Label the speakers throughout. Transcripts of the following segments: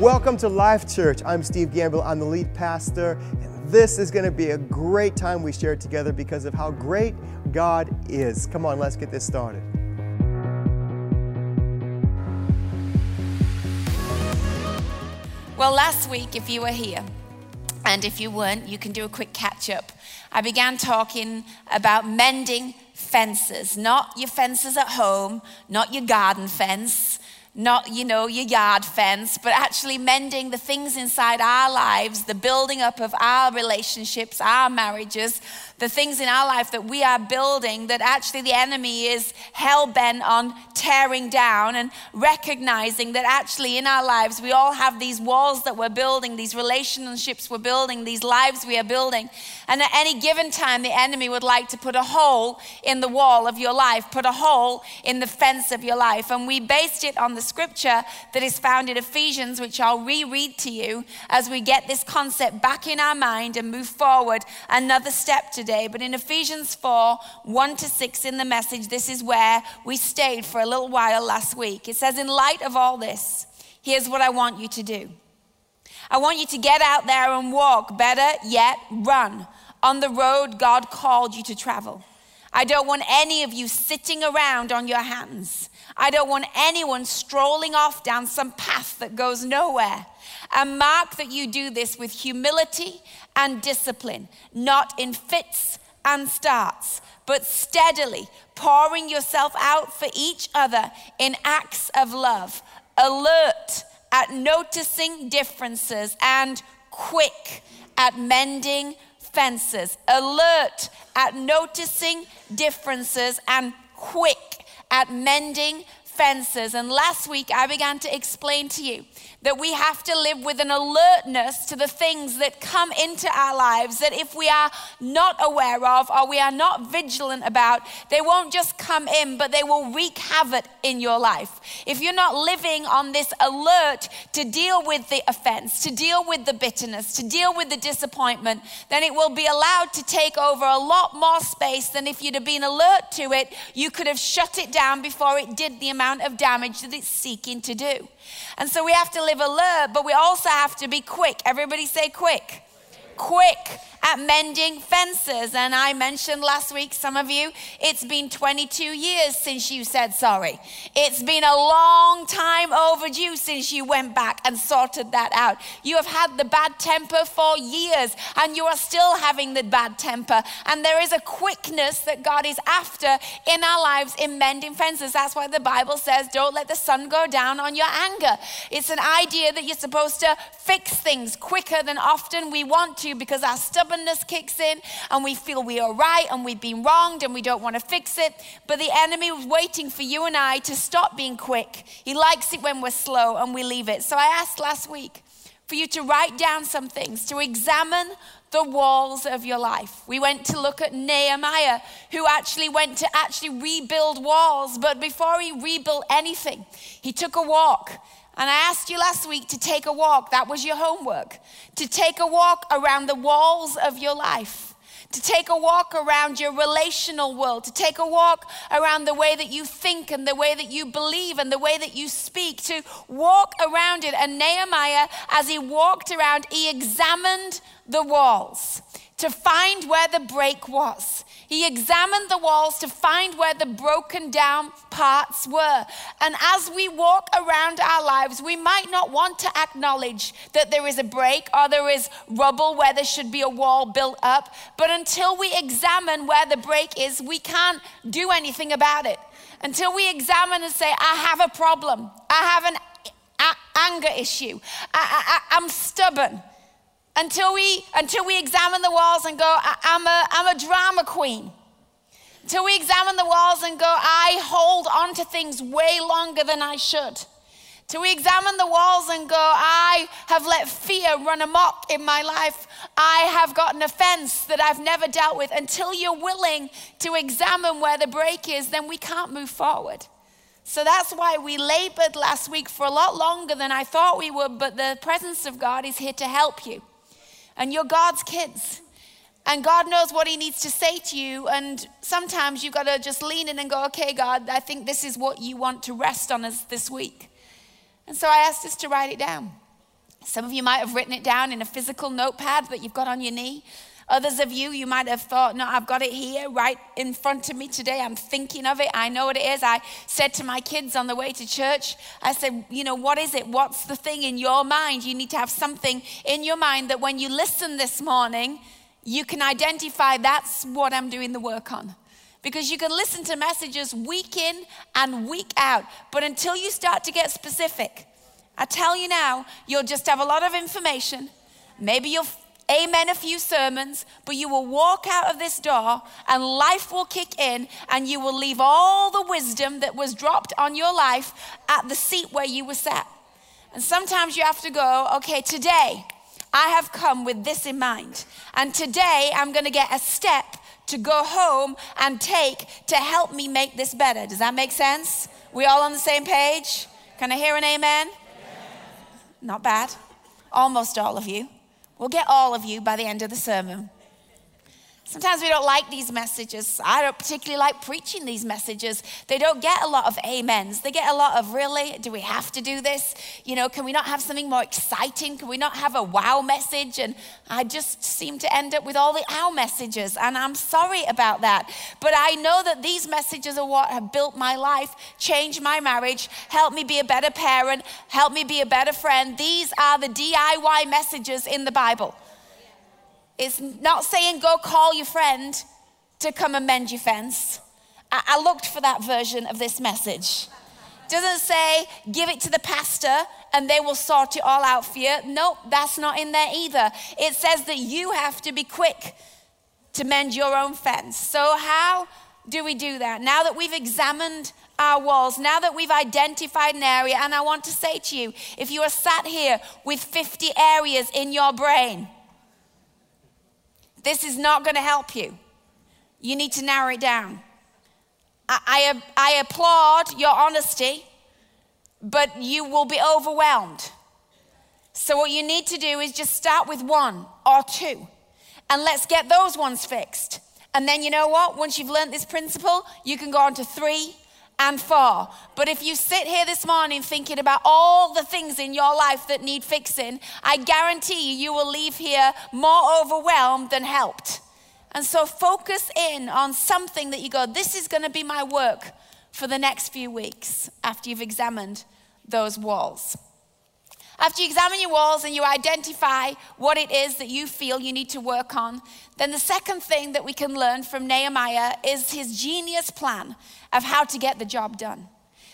Speaker 1: Welcome to Life Church. I'm Steve Gambill. I'm the lead pastor, and this is going to be a great time we share together because of how great God is. Come on, let's get this started.
Speaker 2: Well, last week, if you were here, and if you weren't, you can do a quick catch up. I began talking about mending fences, not your fences at home, not your garden fence, not, you know, your yard fence, but actually mending the things inside our lives, the building up of our relationships, our marriages, the things in our life that we are building that actually the enemy is hell bent on tearing down and recognizing that actually in our lives we all have these walls that we're building, these relationships we're building, these lives we are building. And at any given time, the enemy would like to put a hole in the wall of your life, put a hole in the fence of your life. And we based it on the scripture that is found in Ephesians, which I'll reread to you as we get this concept back in our mind and move forward another step today, but in Ephesians 4 1 to 6 in the message, this is where we stayed for a little while last week. It says, In light of all this, here's what I want you to do. I want you to get out there and walk, better yet, run on the road God called you to travel. I don't want any of you sitting around on your hands. I don't want anyone strolling off down some path that goes nowhere. And mark that you do this with humility and discipline, not in fits and starts, but steadily pouring yourself out for each other in acts of love, alert at noticing differences and quick at mending fences, alert at noticing differences and quick at mending fences. And last week I began to explain to you that we have to live with an alertness to the things that come into our lives that if we are not aware of or we are not vigilant about, they won't just come in, but they will wreak havoc in your life. If you're not living on this alert to deal with the offense, to deal with the bitterness, to deal with the disappointment, then it will be allowed to take over a lot more space than if you'd have been alert to it, you could have shut it down before it did the amount of damage that it's seeking to do. And so we have to live alert, but we also have to be quick. Everybody say quick. Quick at mending fences. And I mentioned last week, some of you, it's been 22 years since you said sorry. It's been a long time overdue since you went back and sorted that out. You have had the bad temper for years and you are still having the bad temper. And there is a quickness that God is after in our lives in mending fences. That's why the Bible says, don't let the sun go down on your anger. It's an idea that you're supposed to fix things quicker than often we want to because our stubborn stubbornness kicks in and we feel we are right and we've been wronged and we don't want to fix it. But the enemy was waiting for you and I to stop being quick. He likes it when we're slow and we leave it. So I asked last week for you to write down some things, to examine the walls of your life. We went to look at Nehemiah, who actually went to actually rebuild walls, but before he rebuilt anything, he took a walk and I asked you last week to take a walk. That was your homework. To take a walk around the walls of your life. To take a walk around your relational world. To take a walk around the way that you think and the way that you believe and the way that you speak. To walk around it. And Nehemiah, as he walked around, he examined the walls to find where the break was. He examined the walls to find where the broken down parts were. And as we walk around our lives, we might not want to acknowledge that there is a break or there is rubble where there should be a wall built up. But until we examine where the break is, we can't do anything about it. Until we examine and say, I have a problem, I have an a- anger issue, I, I, I'm stubborn until we, until we examine the walls and go, I'm a, I'm a drama queen. Until we examine the walls and go, I hold on to things way longer than I should. Till we examine the walls and go, I have let fear run amok in my life. I have got an offense that I've never dealt with. Until you're willing to examine where the break is, then we can't move forward. So that's why we labored last week for a lot longer than I thought we would, but the presence of God is here to help you and you're God's kids. And God knows what He needs to say to you. And sometimes you've got to just lean in and go, okay, God, I think this is what you want to rest on us this week. And so I asked us to write it down. Some of you might have written it down in a physical notepad that you've got on your knee. Others of you, you might have thought, no, I've got it here right in front of me today. I'm thinking of it. I know what it is. I said to my kids on the way to church, I said, you know, what is it? What's the thing in your mind? You need to have something in your mind that when you listen this morning, you can identify that's what I'm doing the work on. Because you can listen to messages week in and week out, but until you start to get specific, I tell you now, you'll just have a lot of information. Maybe you'll amen a few sermons, but you will walk out of this door and life will kick in and you will leave all the wisdom that was dropped on your life at the seat where you were sat. And sometimes you have to go, okay, today I have come with this in mind. And today I'm going to get a step to go home and take to help me make this better. Does that make sense? We all on the same page? Can I hear an amen? amen. Not bad. Almost all of you. We'll get all of you by the end of the sermon. Sometimes we don't like these messages. I don't particularly like preaching these messages. They don't get a lot of amens. They get a lot of really, do we have to do this? You know, can we not have something more exciting? Can we not have a wow message? And I just seem to end up with all the ow messages. And I'm sorry about that. But I know that these messages are what have built my life, changed my marriage, helped me be a better parent, helped me be a better friend. These are the DIY messages in the Bible. It's not saying go call your friend to come and mend your fence. I, I looked for that version of this message. Doesn't say give it to the pastor and they will sort it all out for you. Nope, that's not in there either. It says that you have to be quick to mend your own fence. So, how do we do that? Now that we've examined our walls, now that we've identified an area, and I want to say to you if you are sat here with 50 areas in your brain, this is not going to help you. You need to narrow it down. I, I, I applaud your honesty, but you will be overwhelmed. So, what you need to do is just start with one or two, and let's get those ones fixed. And then, you know what? Once you've learned this principle, you can go on to three and four. But if you sit here this morning thinking about all the things in your life that need fixing, I guarantee you, you will leave here more overwhelmed than helped. And so focus in on something that you go, this is going to be my work for the next few weeks after you've examined those walls. After you examine your walls and you identify what it is that you feel you need to work on, then the second thing that we can learn from Nehemiah is his genius plan of how to get the job done.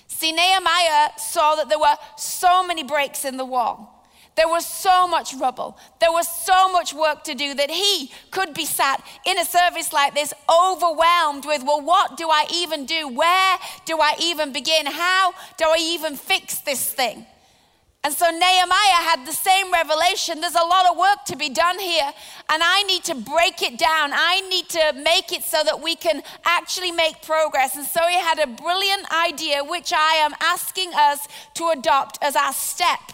Speaker 2: See, Nehemiah saw that there were so many breaks in the wall. There was so much rubble. There was so much work to do that he could be sat in a service like this, overwhelmed with, well, what do I even do? Where do I even begin? How do I even fix this thing? And so Nehemiah had the same revelation. There's a lot of work to be done here, and I need to break it down. I need to make it so that we can actually make progress. And so he had a brilliant idea, which I am asking us to adopt as our step.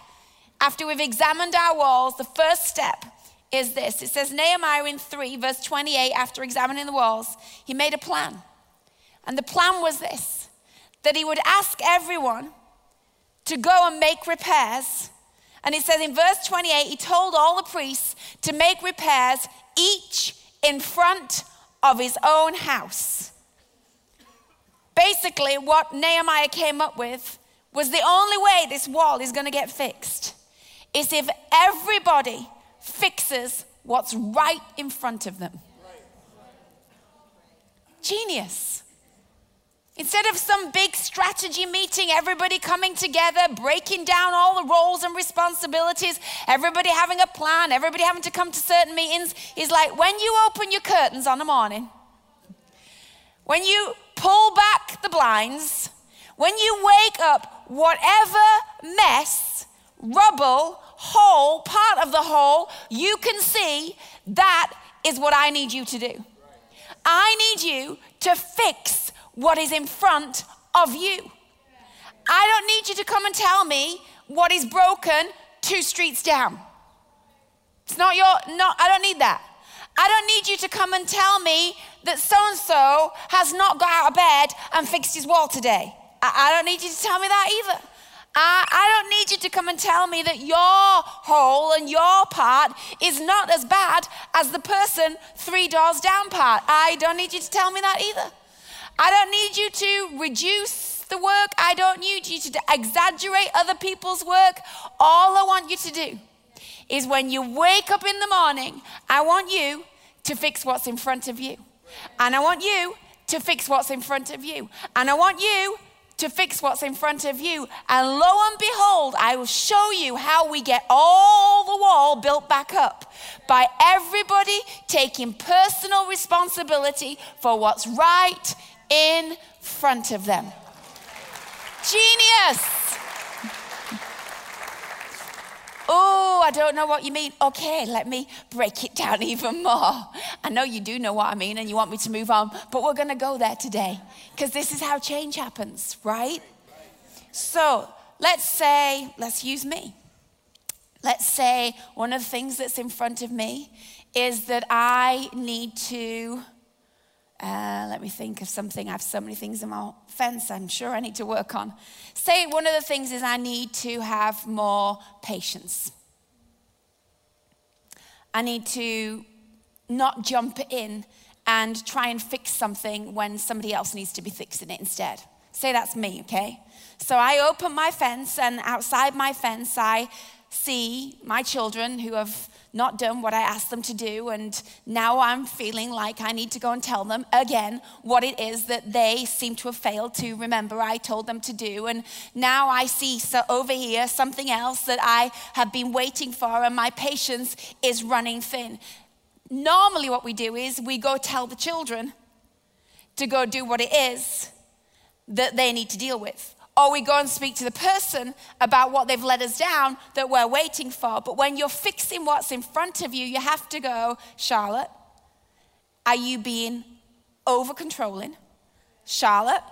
Speaker 2: After we've examined our walls, the first step is this it says, Nehemiah in 3, verse 28, after examining the walls, he made a plan. And the plan was this that he would ask everyone to go and make repairs. And it says in verse 28, he told all the priests to make repairs, each in front of his own house. Basically, what Nehemiah came up with was the only way this wall is going to get fixed is if everybody fixes what's right in front of them. Genius. Instead of some big strategy meeting, everybody coming together, breaking down all the roles and responsibilities, everybody having a plan, everybody having to come to certain meetings, is like when you open your curtains on a morning, when you pull back the blinds, when you wake up, whatever mess, rubble, hole, part of the hole, you can see that is what I need you to do. I need you to fix what is in front of you. I don't need you to come and tell me what is broken two streets down. It's not your, not, I don't need that. I don't need you to come and tell me that so and so has not got out of bed and fixed his wall today. I, I, don't need you to tell me that either. I, I don't need you to come and tell me that your hole and your part is not as bad as the person three doors down part. I don't need you to tell me that either. I don't need you to reduce the work. I don't need you to exaggerate other people's work. All I want you to do is when you wake up in the morning, I want you to fix what's in front of you. And I want you to fix what's in front of you. And I want you to fix what's in front of you. And lo and behold, I will show you how we get all the wall built back up by everybody taking personal responsibility for what's right in front of them. Genius! Oh, I don't know what you mean. Okay, let me break it down even more. I know you do know what I mean and you want me to move on, but we're going to go there today because this is how change happens, right? So let's say, let's use me. Let's say one of the things that's in front of me is that I need to. Uh, let me think of something. I have so many things in my fence I'm sure I need to work on. Say one of the things is I need to have more patience. I need to not jump in and try and fix something when somebody else needs to be fixing it instead. Say that's me, okay? So I open my fence, and outside my fence, I see my children who have not done what I asked them to do, and now I'm feeling like I need to go and tell them again what it is that they seem to have failed to remember I told them to do. And now I see so over here something else that I have been waiting for, and my patience is running thin. Normally, what we do is we go tell the children to go do what it is that they need to deal with or we go and speak to the person about what they've let us down that we're waiting for. But when you're fixing what's in front of you, you have to go, Charlotte, are you being over controlling? Charlotte,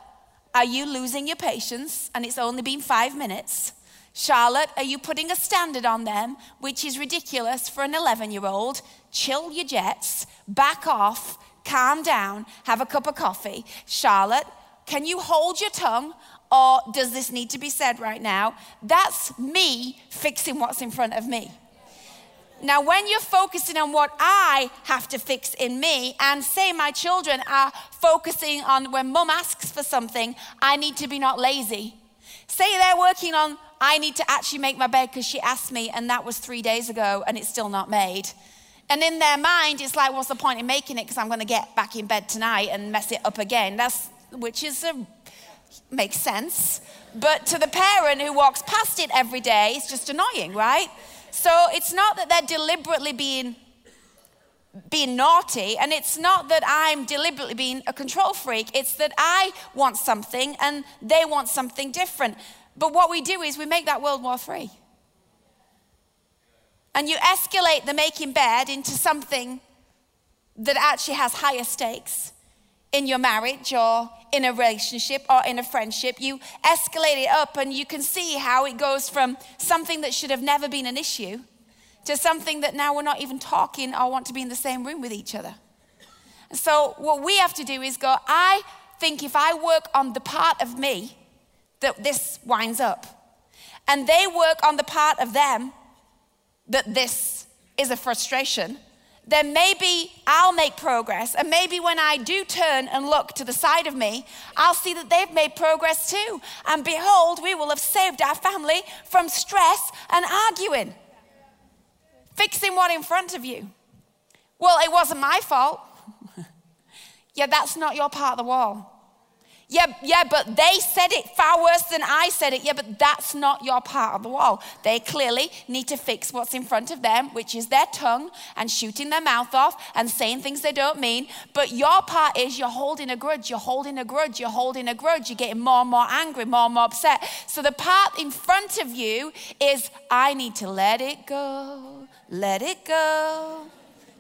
Speaker 2: are you losing your patience and it's only been five minutes? Charlotte, are you putting a standard on them which is ridiculous for an 11 year old? Chill your jets, back off, calm down, have a cup of coffee. Charlotte, can you hold your tongue or does this need to be said right now? That's me fixing what's in front of me. Now, when you're focusing on what I have to fix in me, and say my children are focusing on when mum asks for something, I need to be not lazy. Say they're working on, I need to actually make my bed because she asked me, and that was three days ago, and it's still not made. And in their mind, it's like, what's the point in making it? Because I'm going to get back in bed tonight and mess it up again. That's which is a makes sense. But to the parent who walks past it every day, it's just annoying, right? So it's not that they're deliberately being being naughty and it's not that I'm deliberately being a control freak it's that I want something and they want something different but what we do is we make that World War 3 and you escalate the making bed into something that actually has higher stakes in your marriage or in a relationship or in a friendship. You escalate it up, and you can see how it goes from something that should have never been an issue to something that now we're not even talking or want to be in the same room with each other. So, what we have to do is go, I think if I work on the part of me that this winds up, and they work on the part of them that this is a frustration, then maybe I'll make progress. And maybe when I do turn and look to the side of me, I'll see that they've made progress too. And behold, we will have saved our family from stress and arguing. Fixing what in front of you. Well, it wasn't my fault. yeah, that's not your part of the wall. Yeah, yeah, but they said it far worse than I said it. Yeah, but that's not your part of the wall. They clearly need to fix what's in front of them, which is their tongue and shooting their mouth off and saying things they don't mean. But your part is you're holding a grudge, you're holding a grudge, you're holding a grudge, you're getting more and more angry, more and more upset. So the part in front of you is I need to let it go, let it go.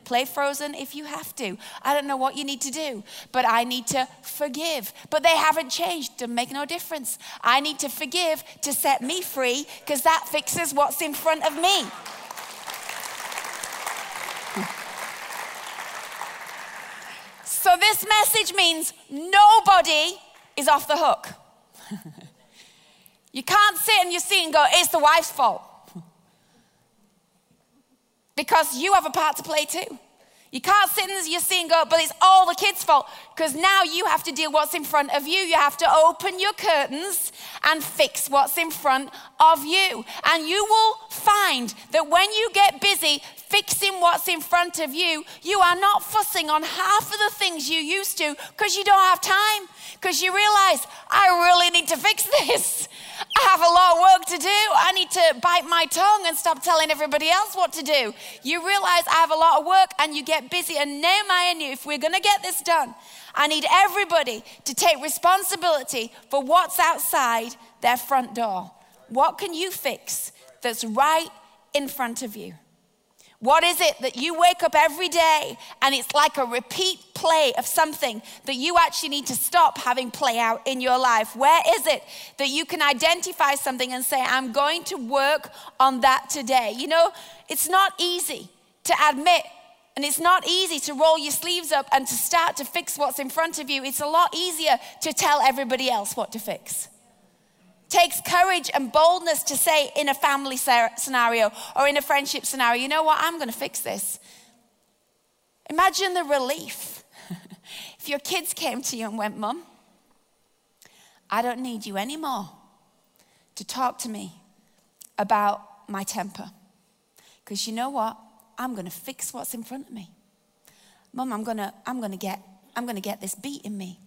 Speaker 2: Play Frozen if you have to. I don't know what you need to do, but I need to forgive. But they haven't changed to make no difference. I need to forgive to set me free because that fixes what's in front of me. So, this message means nobody is off the hook. You can't sit in your seat and go, it's the wife's fault. Because you have a part to play too. You can't sit in your seat and go, but it's all the kids' fault. Because now you have to deal what's in front of you. You have to open your curtains and fix what's in front of you. And you will find that when you get busy fixing what's in front of you, you are not fussing on half of the things you used to because you don't have time. Because you realize, I really need to fix this. I have a lot of work to do. I need to bite my tongue and stop telling everybody else what to do. You realize I have a lot of work and you get busy. And Nehemiah knew if we're going to get this done, I need everybody to take responsibility for what's outside their front door. What can you fix that's right in front of you? What is it that you wake up every day and it's like a repeat play of something that you actually need to stop having play out in your life? Where is it that you can identify something and say, I'm going to work on that today? You know, it's not easy to admit and it's not easy to roll your sleeves up and to start to fix what's in front of you. It's a lot easier to tell everybody else what to fix takes courage and boldness to say in a family scenario or in a friendship scenario, you know what, I'm going to fix this. Imagine the relief if your kids came to you and went, Mum, I don't need you anymore to talk to me about my temper. Because you know what? I'm going to fix what's in front of me. Mum, I'm going to I'm going to get I'm going to get this beat in me.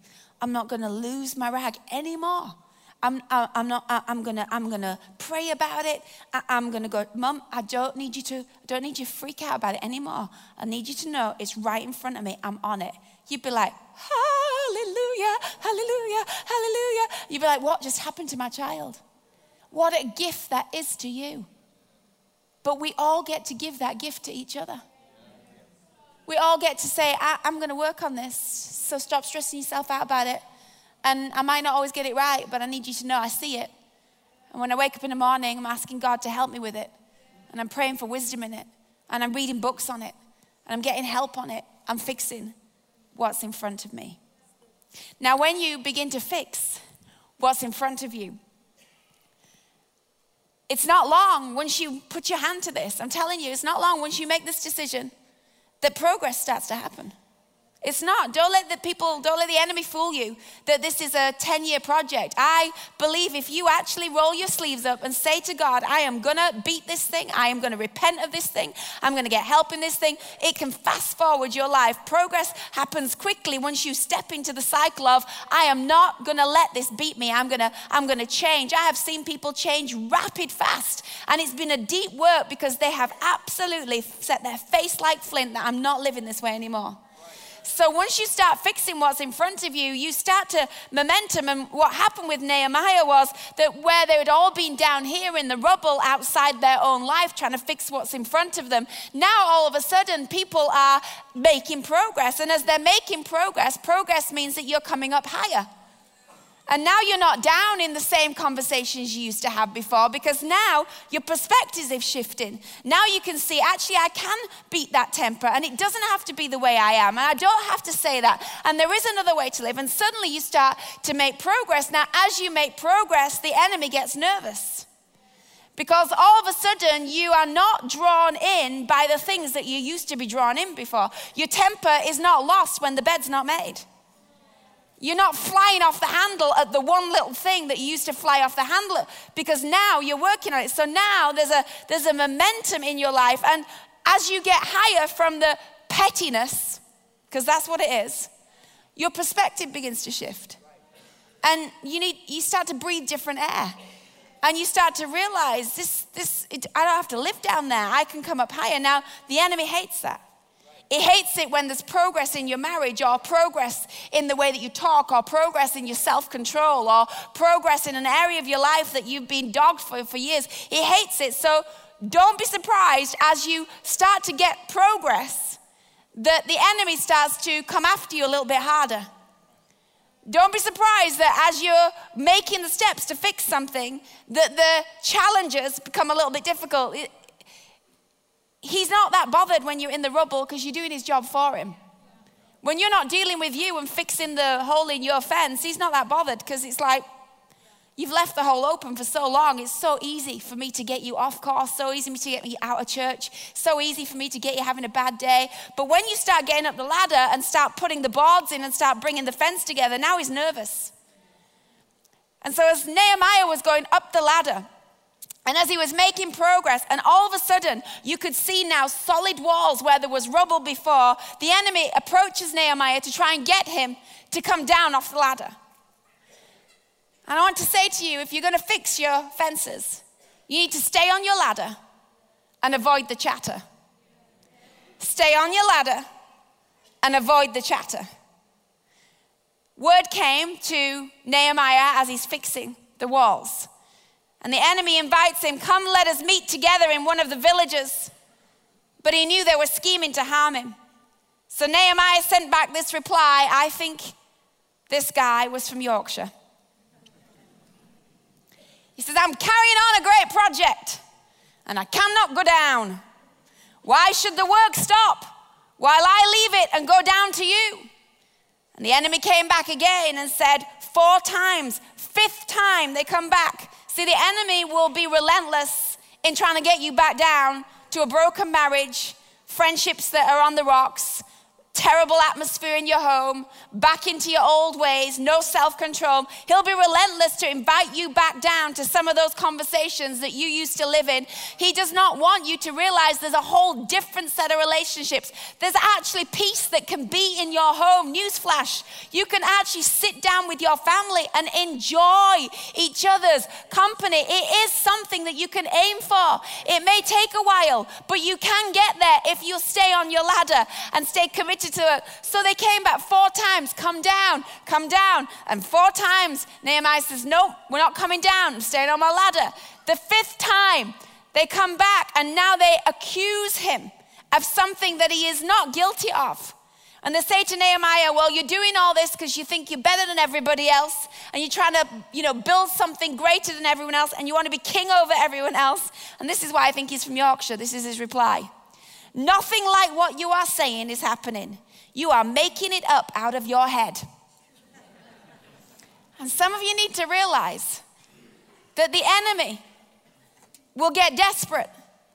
Speaker 2: I'm not going to lose my rag anymore I'm, I'm not, I'm gonna, I'm gonna pray about it. I'm gonna go, Mum, I don't need you to, I don't need you to freak out about it anymore. I need you to know it's right in front of me. I'm on it. You'd be like, Hallelujah, Hallelujah, Hallelujah. You'd be like, what just happened to my child? What a gift that is to you. But we all get to give that gift to each other. We all get to say, I, am going to work on this. So stop stressing yourself out about it. And I might not always get it right, but I need you to know I see it. And when I wake up in the morning, I'm asking God to help me with it. And I'm praying for wisdom in it. And I'm reading books on it. And I'm getting help on it. I'm fixing what's in front of me. Now, when you begin to fix what's in front of you, it's not long once you put your hand to this. I'm telling you, it's not long once you make this decision that progress starts to happen. It's not. Don't let the people, don't let the enemy fool you that this is a 10 year project. I believe if you actually roll your sleeves up and say to God, I am going to beat this thing, I am going to repent of this thing, I'm going to get help in this thing, it can fast forward your life. Progress happens quickly once you step into the cycle of, I am not going to let this beat me. I'm going to, I'm going to change. I have seen people change rapid fast. And it's been a deep work because they have absolutely set their face like flint that I'm not living this way anymore. So once you start fixing what's in front of you, you start to momentum. And what happened with Nehemiah was that where they had all been down here in the rubble outside their own life, trying to fix what's in front of them, now all of a sudden people are making progress. And as they're making progress, progress means that you're coming up higher. And now you're not down in the same conversations you used to have before because now your perspective is shifting. Now you can see, actually, I can beat that temper and it doesn't have to be the way I am. And I don't have to say that. And there is another way to live. And suddenly you start to make progress. Now, as you make progress, the enemy gets nervous. Because all of a sudden, you are not drawn in by the things that you used to be drawn in before. Your temper is not lost when the bed's not made. You're not flying off the handle at the one little thing that you used to fly off the handle because now you're working on it. So now there's a, there's a momentum in your life. And as you get higher from the pettiness, because that's what it is, your perspective begins to shift. And you, need, you start to breathe different air. And you start to realize this, this, it, I don't have to live down there. I can come up higher. Now, the enemy hates that. It hates it when there's progress in your marriage or progress in the way that you talk or progress in your self control or progress in an area of your life that you've been dogged for for years. It hates it. So don't be surprised as you start to get progress that the enemy starts to come after you a little bit harder. Don't be surprised that as you're making the steps to fix something, that the challenges become a little bit difficult. He's not that bothered when you're in the rubble because you're doing his job for him. When you're not dealing with you and fixing the hole in your fence, he's not that bothered because it's like, You've left the hole open for so long. It's so easy for me to get you off course, so easy for me to get you out of church, so easy for me to get you having a bad day. But when you start getting up the ladder and start putting the boards in and start bringing the fence together, now he's nervous. And so as Nehemiah was going up the ladder, and as he was making progress, and all of a sudden you could see now solid walls where there was rubble before, the enemy approaches Nehemiah to try and get him to come down off the ladder. And I want to say to you if you're going to fix your fences, you need to stay on your ladder and avoid the chatter. Stay on your ladder and avoid the chatter. Word came to Nehemiah as he's fixing the walls. And the enemy invites him, Come, let us meet together in one of the villages. But he knew they were scheming to harm him. So Nehemiah sent back this reply I think this guy was from Yorkshire. He says, I'm carrying on a great project and I cannot go down. Why should the work stop while I leave it and go down to you? And the enemy came back again and said, Four times, fifth time they come back. See, the enemy will be relentless in trying to get you back down to a broken marriage, friendships that are on the rocks, terrible atmosphere in your home, back into your old ways, no self control. He'll be relentless to invite you back down to some of those conversations that you used to live in. He does not want you to realize there's a whole different set of relationships. There's actually peace that can be in your home. Newsflash, you can actually sit down with your family and enjoy each other's company. It is something that you can aim for. It may take a while, but you can get there if you stay on your ladder and stay committed to it. So they came back four times, come down, come down. And four times, Nehemiah says, Nope, we're not coming down, I'm staying on my ladder. The fifth time, they come back and now they accuse him of something that he is not guilty of. And they say to Nehemiah, Well, you're doing all this because you think you're better than everybody else, and you're trying to, you know, build something greater than everyone else, and you want to be king over everyone else. And this is why I think he's from Yorkshire. This is his reply. Nothing like what you are saying is happening. You are making it up out of your head. And some of you need to realize that the enemy will get desperate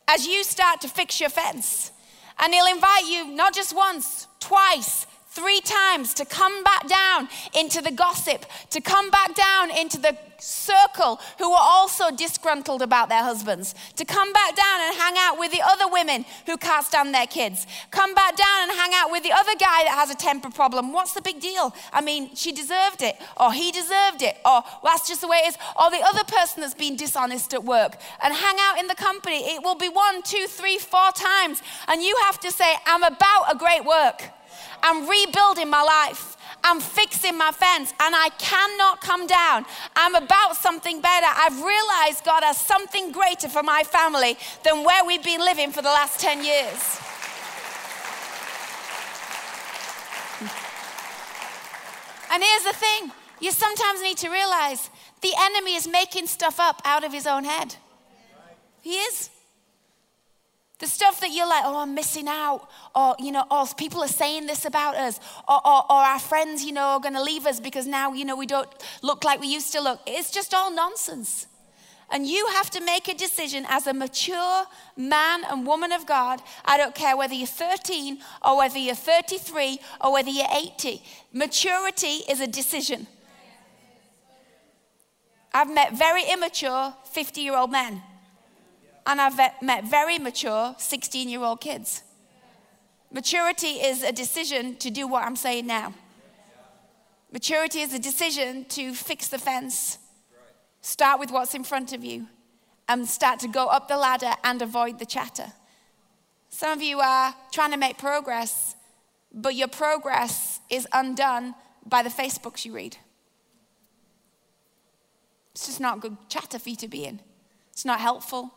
Speaker 2: as you start to fix your fence. And he'll invite you not just once, twice, three times to come back down into the gossip, to come back down into the circle who are also disgruntled about their husbands, to come back down and hang out with the other women who can't stand their kids, come back down and hang out with the other guy that has a temper problem. What's the big deal? I mean, she deserved it, or he deserved it, or well, that's just the way it is, or the other person that's been dishonest at work, and hang out in the company. It will be one, two, three, four times, and you have to say, I'm about a great work. I'm rebuilding my life. I'm fixing my fence and I cannot come down. I'm about something better. I've realized God has something greater for my family than where we've been living for the last 10 years. And here's the thing you sometimes need to realize the enemy is making stuff up out of his own head. He is. The stuff that you're like, oh, I'm missing out, or you know, oh, people are saying this about us, or, or, or our friends, you know, are going to leave us because now, you know, we don't look like we used to look. It's just all nonsense. And you have to make a decision as a mature man and woman of God. I don't care whether you're 13 or whether you're 33 or whether you're 80. Maturity is a decision. I've met very immature 50 year old men and I've met very mature 16 year old kids. Maturity is a decision to do what I'm saying now. Maturity is a decision to fix the fence, start with what's in front of you, and start to go up the ladder and avoid the chatter. Some of you are trying to make progress, but your progress is undone by the Facebooks you read. It's just not good chatter for you to be in. It's not helpful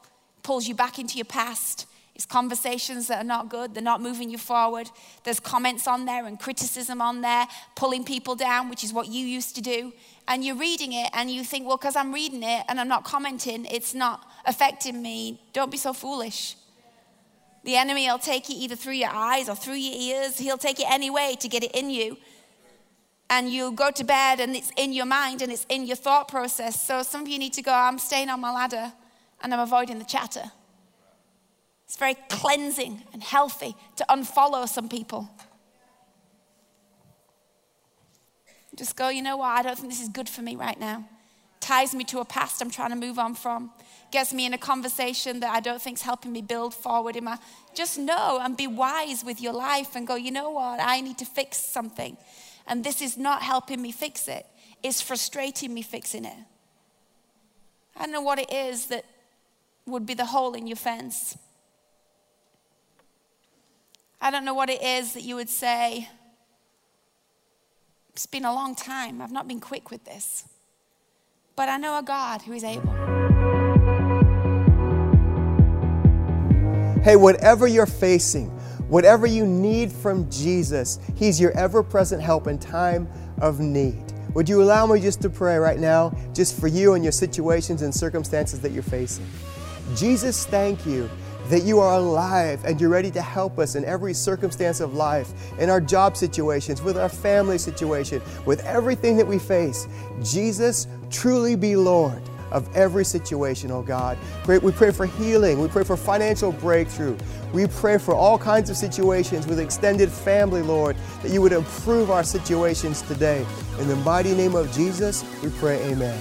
Speaker 2: pulls you back into your past. It's conversations that are not good, they're not moving you forward. There's comments on there and criticism on there, pulling people down, which is what you used to do. And you're reading it and you think, well, because I'm reading it and I'm not commenting, it's not affecting me. Don't be so foolish. The enemy will take it either through your eyes or through your ears. He'll take it any way to get it in you. and you go to bed and it's in your mind and it's in your thought process. So some of you need to go, I'm staying on my ladder and I'm avoiding the chatter. It's very cleansing and healthy to unfollow some people. Just go, you know what? I don't think this is good for me right now. Ties me to a past I'm trying to move on from. Gets me in a conversation that I don't think is helping me build forward in my. Just know and be wise with your life and go, you know what? I need to fix something. And this is not helping me fix it, it's frustrating me fixing it. I don't know what it is that would be the hole in your fence. I don't know what it is that you would say, it's been a long time. I've not been quick with this. But I know a God who is able.
Speaker 1: Hey, whatever you're facing, whatever you need from Jesus, He's your ever present help in time of need. Would you allow me just to pray right now, just for you and your situations and circumstances that you're facing? Jesus, thank you that you are alive and you're ready to help us in every circumstance of life, in our job situations, with our family situation, with everything that we face. Jesus, truly be Lord of every situation, oh God. We pray for healing. We pray for financial breakthrough. We pray for all kinds of situations with extended family, Lord, that you would improve our situations today. In the mighty name of Jesus, we pray, Amen.